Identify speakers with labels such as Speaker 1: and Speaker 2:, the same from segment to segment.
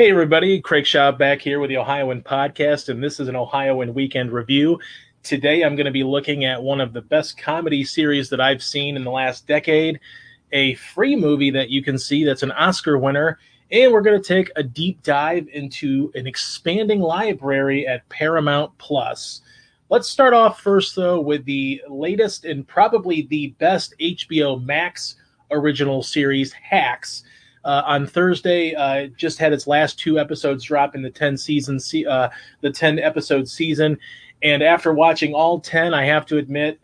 Speaker 1: Hey, everybody. Craig Shoup back here with the Ohioan Podcast, and this is an Ohioan Weekend Review. Today, I'm going to be looking at one of the best comedy series that I've seen in the last decade, a free movie that you can see that's an Oscar winner, and we're going to take a deep dive into an expanding library at Paramount Plus. Let's start off first, though, with the latest and probably the best HBO Max original series, Hacks uh, on Thursday. Uh, just had its last two episodes drop in the ten season, uh, the ten episode season, and after watching all ten, I have to admit.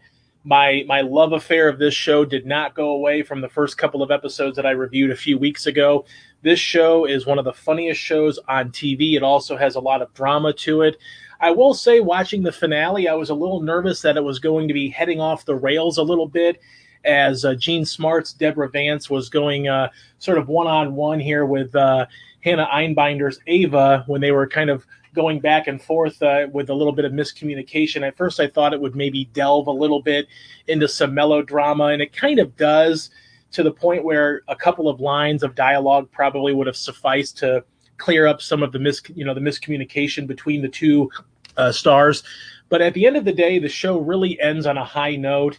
Speaker 1: My, my love affair of this show did not go away from the first couple of episodes that I reviewed a few weeks ago. This show is one of the funniest shows on TV. It also has a lot of drama to it. I will say, watching the finale, I was a little nervous that it was going to be heading off the rails a little bit as uh, Jean Smart's Deborah Vance was going uh, sort of one on one here with uh, Hannah Einbinder's Ava when they were kind of going back and forth uh, with a little bit of miscommunication. At first, I thought it would maybe delve a little bit into some melodrama, and it kind of does to the point where a couple of lines of dialogue probably would have sufficed to clear up some of the mis you know the miscommunication between the two uh, stars. But at the end of the day, the show really ends on a high note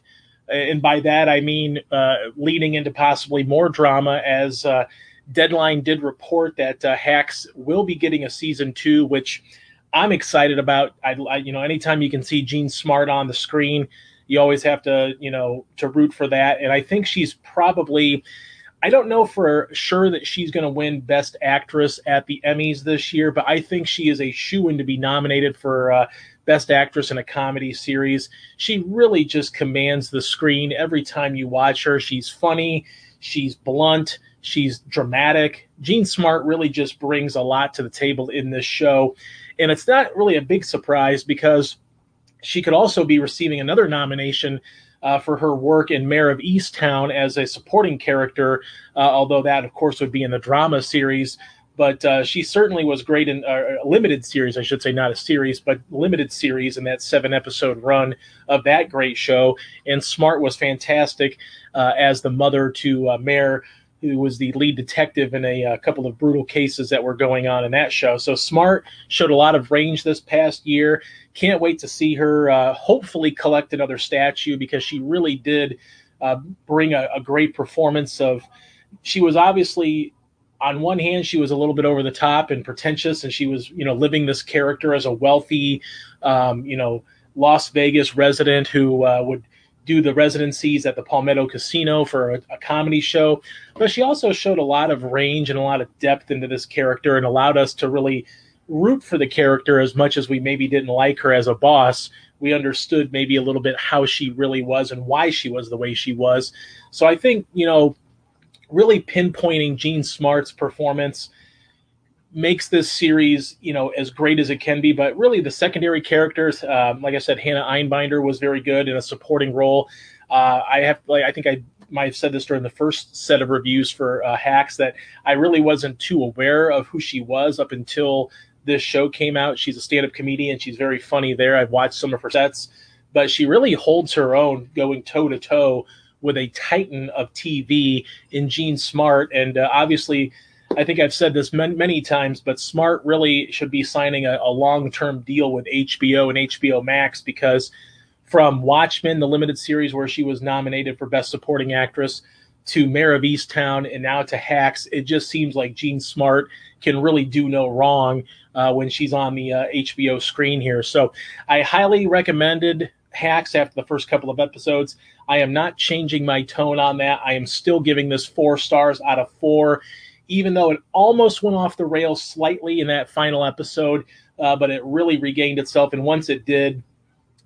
Speaker 1: and by that I mean uh, leading into possibly more drama, as uh, Deadline did report that uh, Hacks will be getting a season two, which I'm excited about. I, I, you know, anytime you can see Jean Smart on the screen, you always have to, you know, to root for that. And I think she's probably. I don't know for sure that she's going to win Best Actress at the Emmys this year, but I think she is a shoe in to be nominated for uh, Best Actress in a Comedy Series. She really just commands the screen every time you watch her. She's funny, she's blunt, she's dramatic. Jean Smart really just brings a lot to the table in this show. And it's not really a big surprise because she could also be receiving another nomination uh, for her work in Mare of Easttown as a supporting character, uh, although that, of course, would be in the drama series but uh, she certainly was great in uh, a limited series, I should say, not a series, but limited series in that seven episode run of that great show. And Smart was fantastic uh, as the mother to uh, Mare, who was the lead detective in a, a, uh, couple of brutal cases that were going on in that show. So Smart showed a lot of range this past year. Can't wait to see her uh, hopefully collect another statue because she really did bring a, a great performance of. She was obviously on one hand, she was a little bit over the top and pretentious, and she was, you know, living this character as a wealthy, um, you know, Las Vegas resident who uh, would do the residencies at the Palmetto Casino for a, a, comedy show. But she also showed a lot of range and a lot of depth into this character and allowed us to really root for the character as much as we maybe didn't like her as a boss. We understood maybe a little bit how she really was and why she was the way she was. So I think, you know, really pinpointing Jean Smart's performance makes this series, you know, as great as it can be. But really, the secondary characters, um, like I said, Hannah Einbinder was very good in a supporting role. Uh, I have, like, I think I might have said this during the first set of reviews for uh, Hacks that I really wasn't too aware of who she was up until this show came out. She's a stand-up comedian. She's very funny there. I've watched some of her sets, but she really holds her own, going toe to toe with a titan of TV in Jean Smart. And uh, obviously, I think I've said this many, many times, but Smart really should be signing a, a long term deal with HBO and HBO Max because from Watchmen, the limited series where she was nominated for Best Supporting Actress, to Mare of Easttown and now to Hacks. It just seems like Jean Smart can really do no wrong uh, when she's on the uh, HBO screen here. So I highly recommended Hacks after the first couple of episodes. I am not changing my tone on that. I am still giving this four stars out of four, even though it almost went off the rails slightly in that final episode, uh, but it really regained itself. And once it did,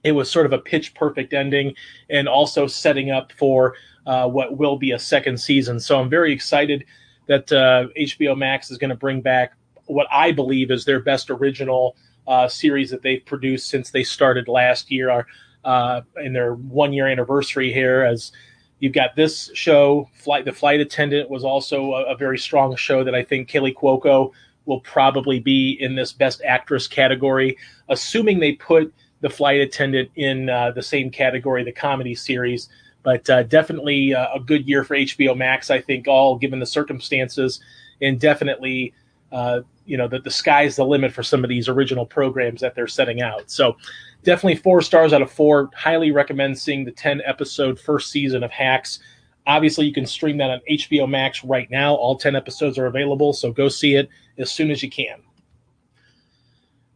Speaker 1: it was sort of a pitch perfect ending and also setting up for uh, what will be a second season. So I'm very excited that uh, HBO Max is going to bring back what I believe is their best original uh, series that they've produced since they started last year uh, in their one year anniversary here. As you've got this show, Flight the Flight Attendant was also a, a very strong show that I think Kaley Cuoco will probably be in this Best Actress category, assuming they put the flight attendant in uh, the same category, the comedy series. But uh, definitely uh, a good year for HBO Max, I think, all given the circumstances, and definitely, uh, you know, that the sky's the limit for some of these original programs that they're setting out. So, definitely four stars out of four. Highly recommend seeing the 10 episode first season of Hacks. Obviously, you can stream that on HBO Max right now. All 10 episodes are available, so go see it as soon as you can.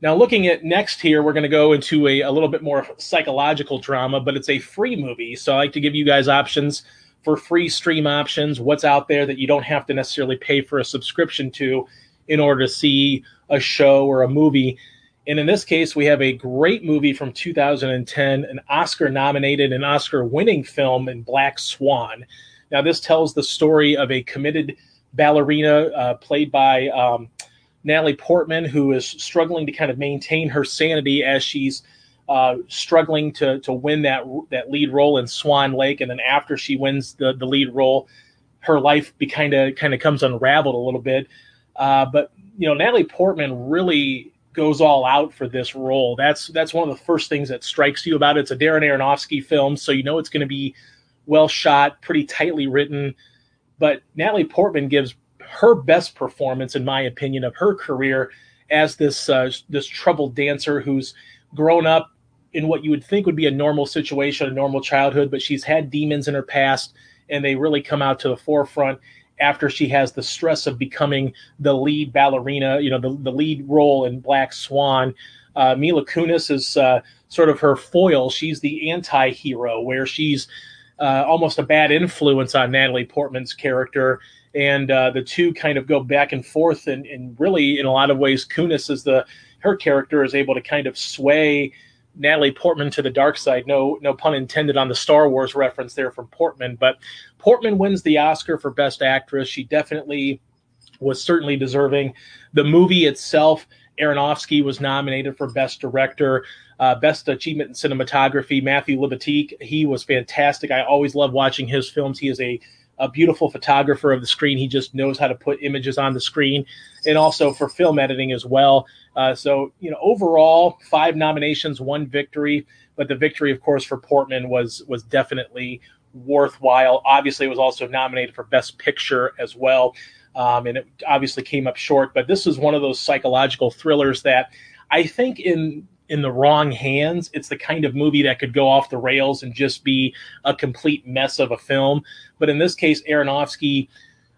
Speaker 1: Now, looking at next here, we're going to go into a, a little bit more psychological drama, but it's a free movie. So I like to give you guys options for free stream options, what's out there that you don't have to necessarily pay for a subscription to in order to see a show or a movie. And in this case, we have a great movie from 2010, an Oscar nominated and Oscar winning film in Black Swan. Now, this tells the story of a committed ballerina uh, played by um, Natalie Portman, who is struggling to kind of maintain her sanity as she's uh, struggling to to win that that lead role in Swan Lake, and then after she wins the the lead role, her life kind of kind of comes unraveled a little bit. Uh, but you know, Natalie Portman really goes all out for this role. That's that's one of the first things that strikes you about it. It's a Darren Aronofsky film, so you know it's going to be well shot, pretty tightly written. But Natalie Portman gives her best performance, in my opinion, of her career as this uh, this troubled dancer who's grown up in what you would think would be a normal situation, a normal childhood, but she's had demons in her past, and they really come out to the forefront after she has the stress of becoming the lead ballerina, you know, the, the lead role in Black Swan. Uh, Mila Kunis is uh, sort of her foil. She's the anti hero, where she's uh, almost a bad influence on Natalie Portman's character and uh, the two kind of go back and forth and, and really in a lot of ways kunis is the her character is able to kind of sway natalie portman to the dark side. No no pun intended on the star wars reference there from portman but portman wins the oscar for best actress. She definitely was certainly deserving. The movie itself aronofsky was nominated for best director uh, best achievement in cinematography. Matthew libatique he was fantastic. I always love watching his films. He is a a beautiful photographer of the screen. He just knows how to put images on the screen, and also for film editing as well. Uh, so you know, overall, five nominations, one victory. But the victory, of course, for Portman was was definitely worthwhile. Obviously, it was also nominated for Best Picture as well, um, and it obviously came up short. But this is one of those psychological thrillers that I think in in the wrong hands, it's the kind of movie that could go off the rails and just be a complete mess of a film. But in this case, Aronofsky,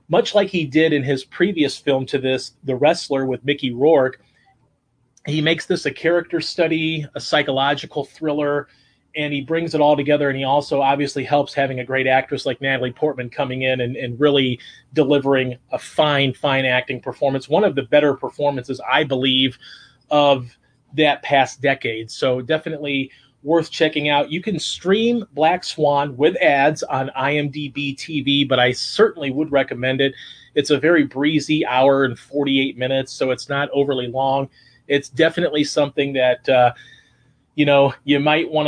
Speaker 1: much like he did in his previous film to this, The Wrestler with Mickey Rourke, he makes this a character study, a psychological thriller, and he brings it all together. And he also obviously helps having a great actress like Natalie Portman coming in and, and really delivering a fine, fine acting performance. One of the better performances, I believe, of that past decade. So definitely worth checking out. You can stream Black Swan with ads on IMDb TV, but I certainly would recommend it. It's a very breezy hour and 48 minutes, so it's not overly long. It's definitely something that uh, you know you might want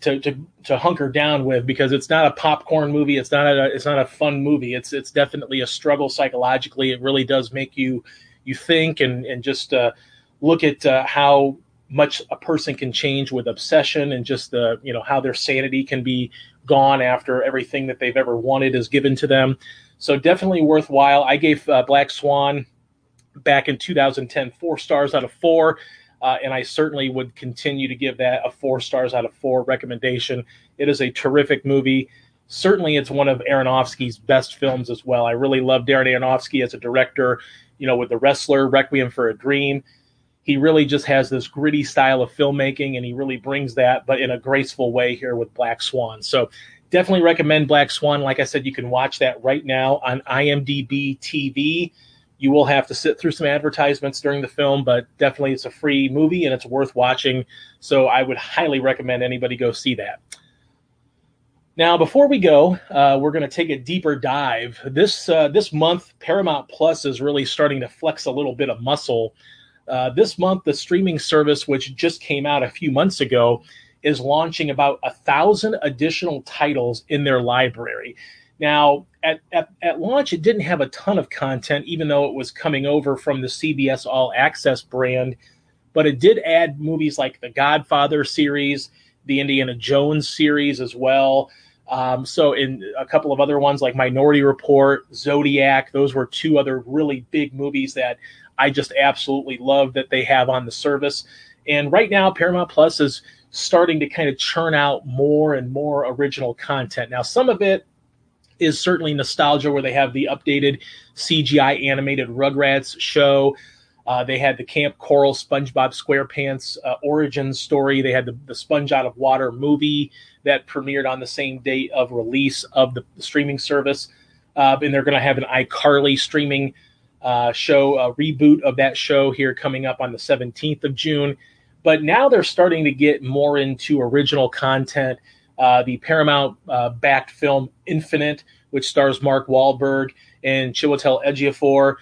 Speaker 1: to to to hunker down with because it's not a popcorn movie. It's not a it's not a fun movie. It's it's definitely a struggle psychologically. It really does make you you think and and just uh, look at uh, how much a person can change with obsession and just the you know how their sanity can be gone after everything that they've ever wanted is given to them so definitely worthwhile i gave uh, black swan back in 2010 four stars out of four uh, and i certainly would continue to give that a four stars out of four recommendation it is a terrific movie certainly it's one of Aronofsky's best films as well. I really love Darren Aronofsky as a director. You know, with The Wrestler, Requiem for a Dream, he really just has this gritty style of filmmaking, and he really brings that, but in a graceful way here with Black Swan. So definitely recommend Black Swan. Like I said, you can watch that right now on IMDb TV. You will have to sit through some advertisements during the film, but definitely it's a free movie and it's worth watching. So I would highly recommend anybody go see that. Now, before we go, uh, we're going to take a deeper dive. This uh, this month, Paramount Plus is really starting to flex a little bit of muscle. Uh, this month, the streaming service, which just came out a few months ago, is launching about a thousand additional titles in their library. Now, at, at, at launch, it didn't have a ton of content, even though it was coming over from the CBS All Access brand, but it did add movies like the Godfather series, the Indiana Jones series as well. Um, so, in a couple of other ones like Minority Report, Zodiac, those were two other really big movies that I just absolutely love that they have on the service. And right now, Paramount Plus is starting to kind of churn out more and more original content. Now, some of it is certainly nostalgia, where they have the updated CGI animated Rugrats show. Uh, they had the Kamp Koral SpongeBob SquarePants uh, origin story. They had the, the Sponge Out of Water movie that premiered on the same date of release of the, streaming service. Uh, and they're going to have an iCarly streaming uh, show, a reboot of that show here coming up on the 17th of June. But now they're starting to get more into original content. Uh, the Paramount uh, backed film Infinite, which stars Mark Wahlberg and Chiwetel Ejiofor,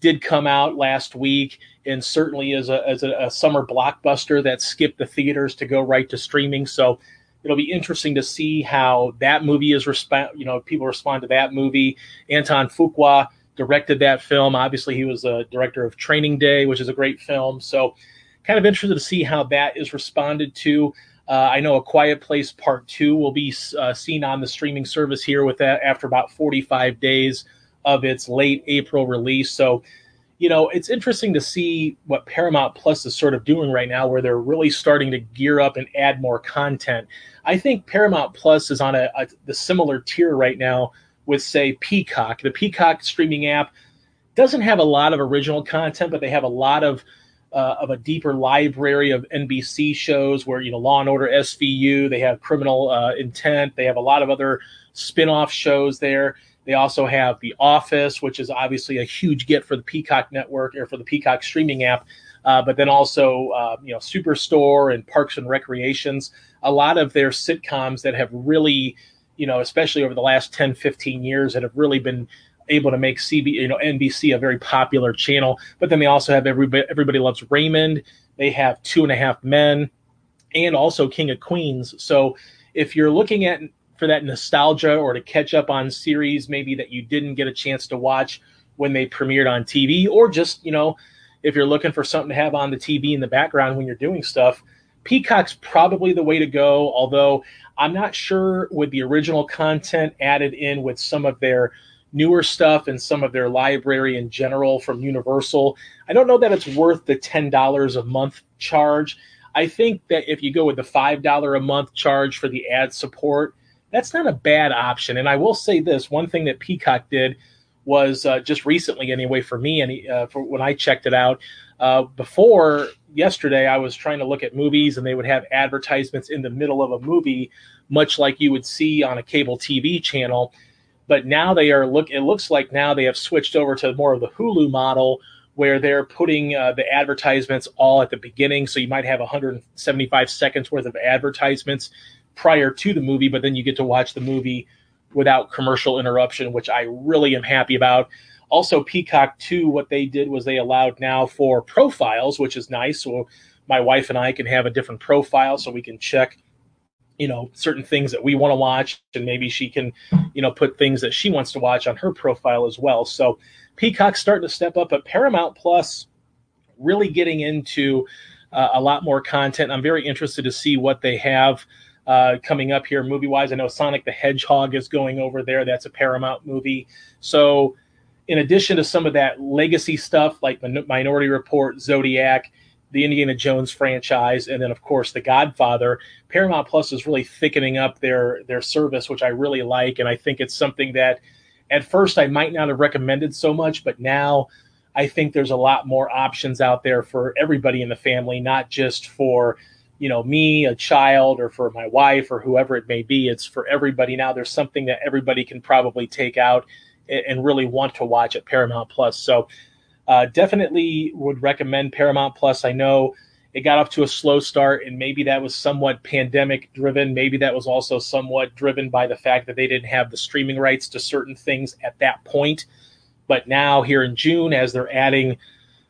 Speaker 1: did come out last week and certainly is a, as a, a summer blockbuster that skipped the theaters to go right to streaming. So it'll be interesting to see how that movie is respond. You know, people respond to that movie. Anton Fuqua directed that film. Obviously, he was a director of Training Day, which is a great film. So, kind of interested to see how that is responded to. Uh, I know A Quiet Place Part Two will be uh, seen on the streaming service here with that after about 45 days of its late April release. So, you know, it's interesting to see what Paramount Plus is sort of doing right now, where they're really starting to gear up and add more content. I think Paramount Plus is on a, a the similar tier right now with, say, Peacock. The Peacock streaming app doesn't have a lot of original content, but they have a lot of uh, of a deeper library of NBC shows where you know Law and Order SVU. They have Criminal uh, Intent. They have a lot of other spin-off shows there. They also have The Office, which is obviously a huge get for the Peacock network or for the Peacock streaming app. Uh, but then also, uh, you know, Superstore and Parks and Recreations. A lot of their sitcoms that have really, you know, especially over the last 10, 15 years, that have really been able to make CB, you know, NBC a very popular channel. But then they also have everybody, everybody loves Raymond. They have Two and a Half Men, and also King of Queens. So if you're looking at for that nostalgia or to catch up on series maybe that you didn't get a chance to watch when they premiered on TV, or just, you know, if you're looking for something to have on the TV in the background when you're doing stuff, Peacock's probably the way to go. Although I'm not sure with the original content added in with some of their newer stuff and some of their library in general from Universal, I don't know that it's worth the $10 a month charge. I think that if you go with the $5 a month charge for the ad support, that's not a bad option. And I will say this one thing that Peacock did was uh, just recently, anyway, for me, and uh, for when I checked it out uh, before yesterday, I was trying to look at movies, and they would have advertisements in the middle of a movie, much like you would see on a cable TV channel. But now they are look. It looks like now they have switched over to more of the Hulu model, where they're putting uh, the advertisements all at the beginning. So you might have 175 seconds worth of advertisements prior to the movie, but then you get to watch the movie without commercial interruption, which I really am happy about. Also, Peacock 2, what they did was they allowed now for profiles, which is nice. So my wife and I can have a different profile so we can check you know certain things that we want to watch and maybe she can you know put things that she wants to watch on her profile as well so peacock's starting to step up but paramount plus really getting into uh, a lot more content i'm very interested to see what they have uh, coming up here movie wise. I know Sonic the Hedgehog is going over there. That's a Paramount movie. So, in addition to some of that legacy stuff like Minority Report, Zodiac, the Indiana Jones franchise, and then of course The Godfather. Paramount Plus is really thickening up their their service, which I really like, and I think it's something that at first I might not have recommended so much, but now I think there's a lot more options out there for everybody in the family, not just for you know me, a child, or for my wife or whoever it may be. It's for everybody now. There's something that everybody can probably take out and really want to watch at Paramount Plus. So uh, definitely would recommend Paramount Plus. I know it got off to a slow start, and maybe that was somewhat pandemic driven. Maybe that was also somewhat driven by the fact that they didn't have the streaming rights to certain things at that point. But now, here in June, as they're adding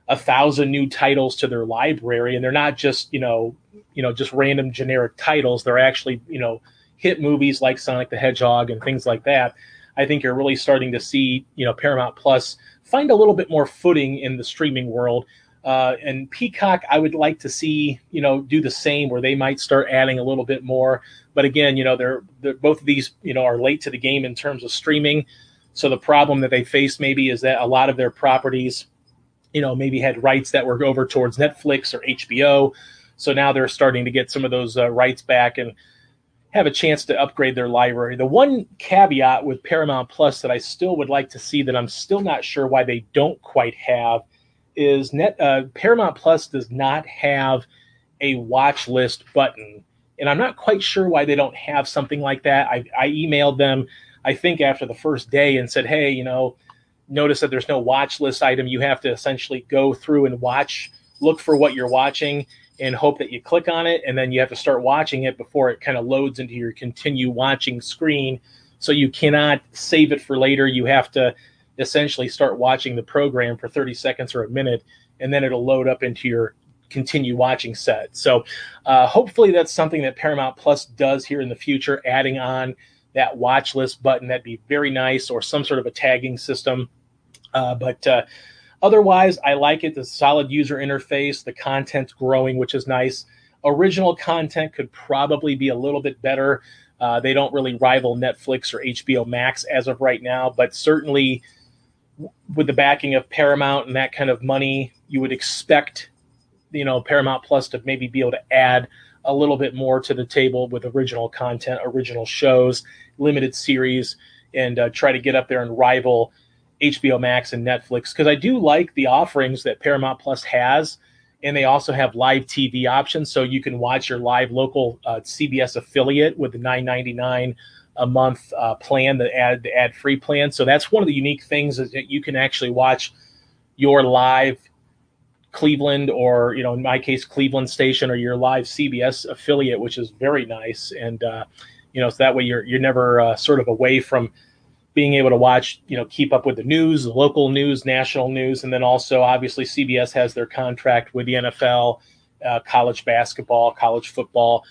Speaker 1: a thousand new titles to their library, and they're not just you know you know just random generic titles. They're actually you know hit movies like Sonic the Hedgehog and things like that. I think you're really starting to see you know Paramount Plus find a little bit more footing in the streaming world. Uh, and Peacock, I would like to see, you know, do the same where they might start adding a little bit more. But again, you know, they're, they're both of these, you know, are late to the game in terms of streaming. So the problem that they face maybe is that a lot of their properties, you know, maybe had rights that were over towards Netflix or HBO. So now they're starting to get some of those uh, rights back and have a chance to upgrade their library. The one caveat with Paramount Plus that I still would like to see that I'm still not sure why they don't quite have is net uh, Paramount Plus does not have a watch list button, and I'm not quite sure why they don't have something like that. I, I emailed them, I think after the first day, and said, hey, you know, notice that there's no watch list item. You have to essentially go through and watch, look for what you're watching and hope that you click on it and then you have to start watching it before it kind of loads into your continue watching screen. So you cannot save it for later. You have to essentially start watching the program for 30 seconds or a minute and then it'll load up into your continue watching set. So uh, hopefully that's something that paramount plus does here in the future adding on that watch list button. That'd be very nice or some sort of a tagging system. Uh, but uh, Otherwise, I like it. The solid user interface, the content's growing, which is nice. Original content could probably be a little bit better. Uh, they don't really rival Netflix or HBO Max as of right now, but certainly with the backing of Paramount and that kind of money, you would expect, you know, Paramount Plus to maybe be able to add a little bit more to the table with original content, original shows, limited series, and uh, try to get up there and rival HBO Max and Netflix because I do like the offerings that Paramount Plus has, and they also have live TV options, so you can watch your live local uh, CBS affiliate with the nine ninety nine a month uh, plan, the ad the ad free plan. So that's one of the unique things is that you can actually watch your live Cleveland or you know in my case Cleveland station or your live CBS affiliate, which is very nice, and uh, you know so that way you're you're never uh, sort of away from being able to watch, you know, keep up with the news, local news, national news, and then also obviously CBS has their contract with the NFL, uh, college basketball, college football.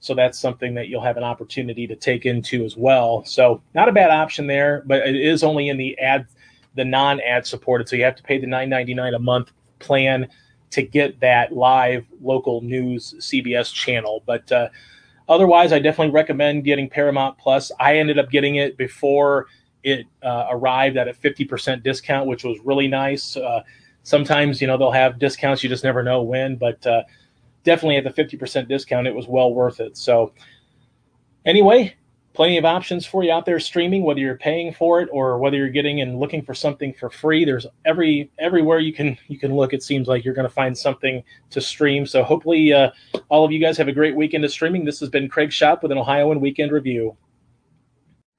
Speaker 1: So that's something that you'll have an opportunity to take into as well. So not a bad option there, but it is only in the ad, the non-ad supported. So you have to pay the nine ninety nine a month plan to get that live local news CBS channel. But uh, otherwise, I definitely recommend getting Paramount Plus. I ended up getting it before it uh, arrived at a 50% discount, which was really nice. Uh, sometimes, you know, they'll have discounts, you just never know when, but uh, definitely at the 50% discount, it was well worth it. So, anyway, plenty of options for you out there streaming, whether you're paying for it or whether you're getting and looking for something for free. There's every everywhere you can you can look. It seems like you're going to find something to stream. So hopefully, uh, all of you guys have a great weekend of streaming. This has been Craig Shoup with an Ohioan Weekend Review.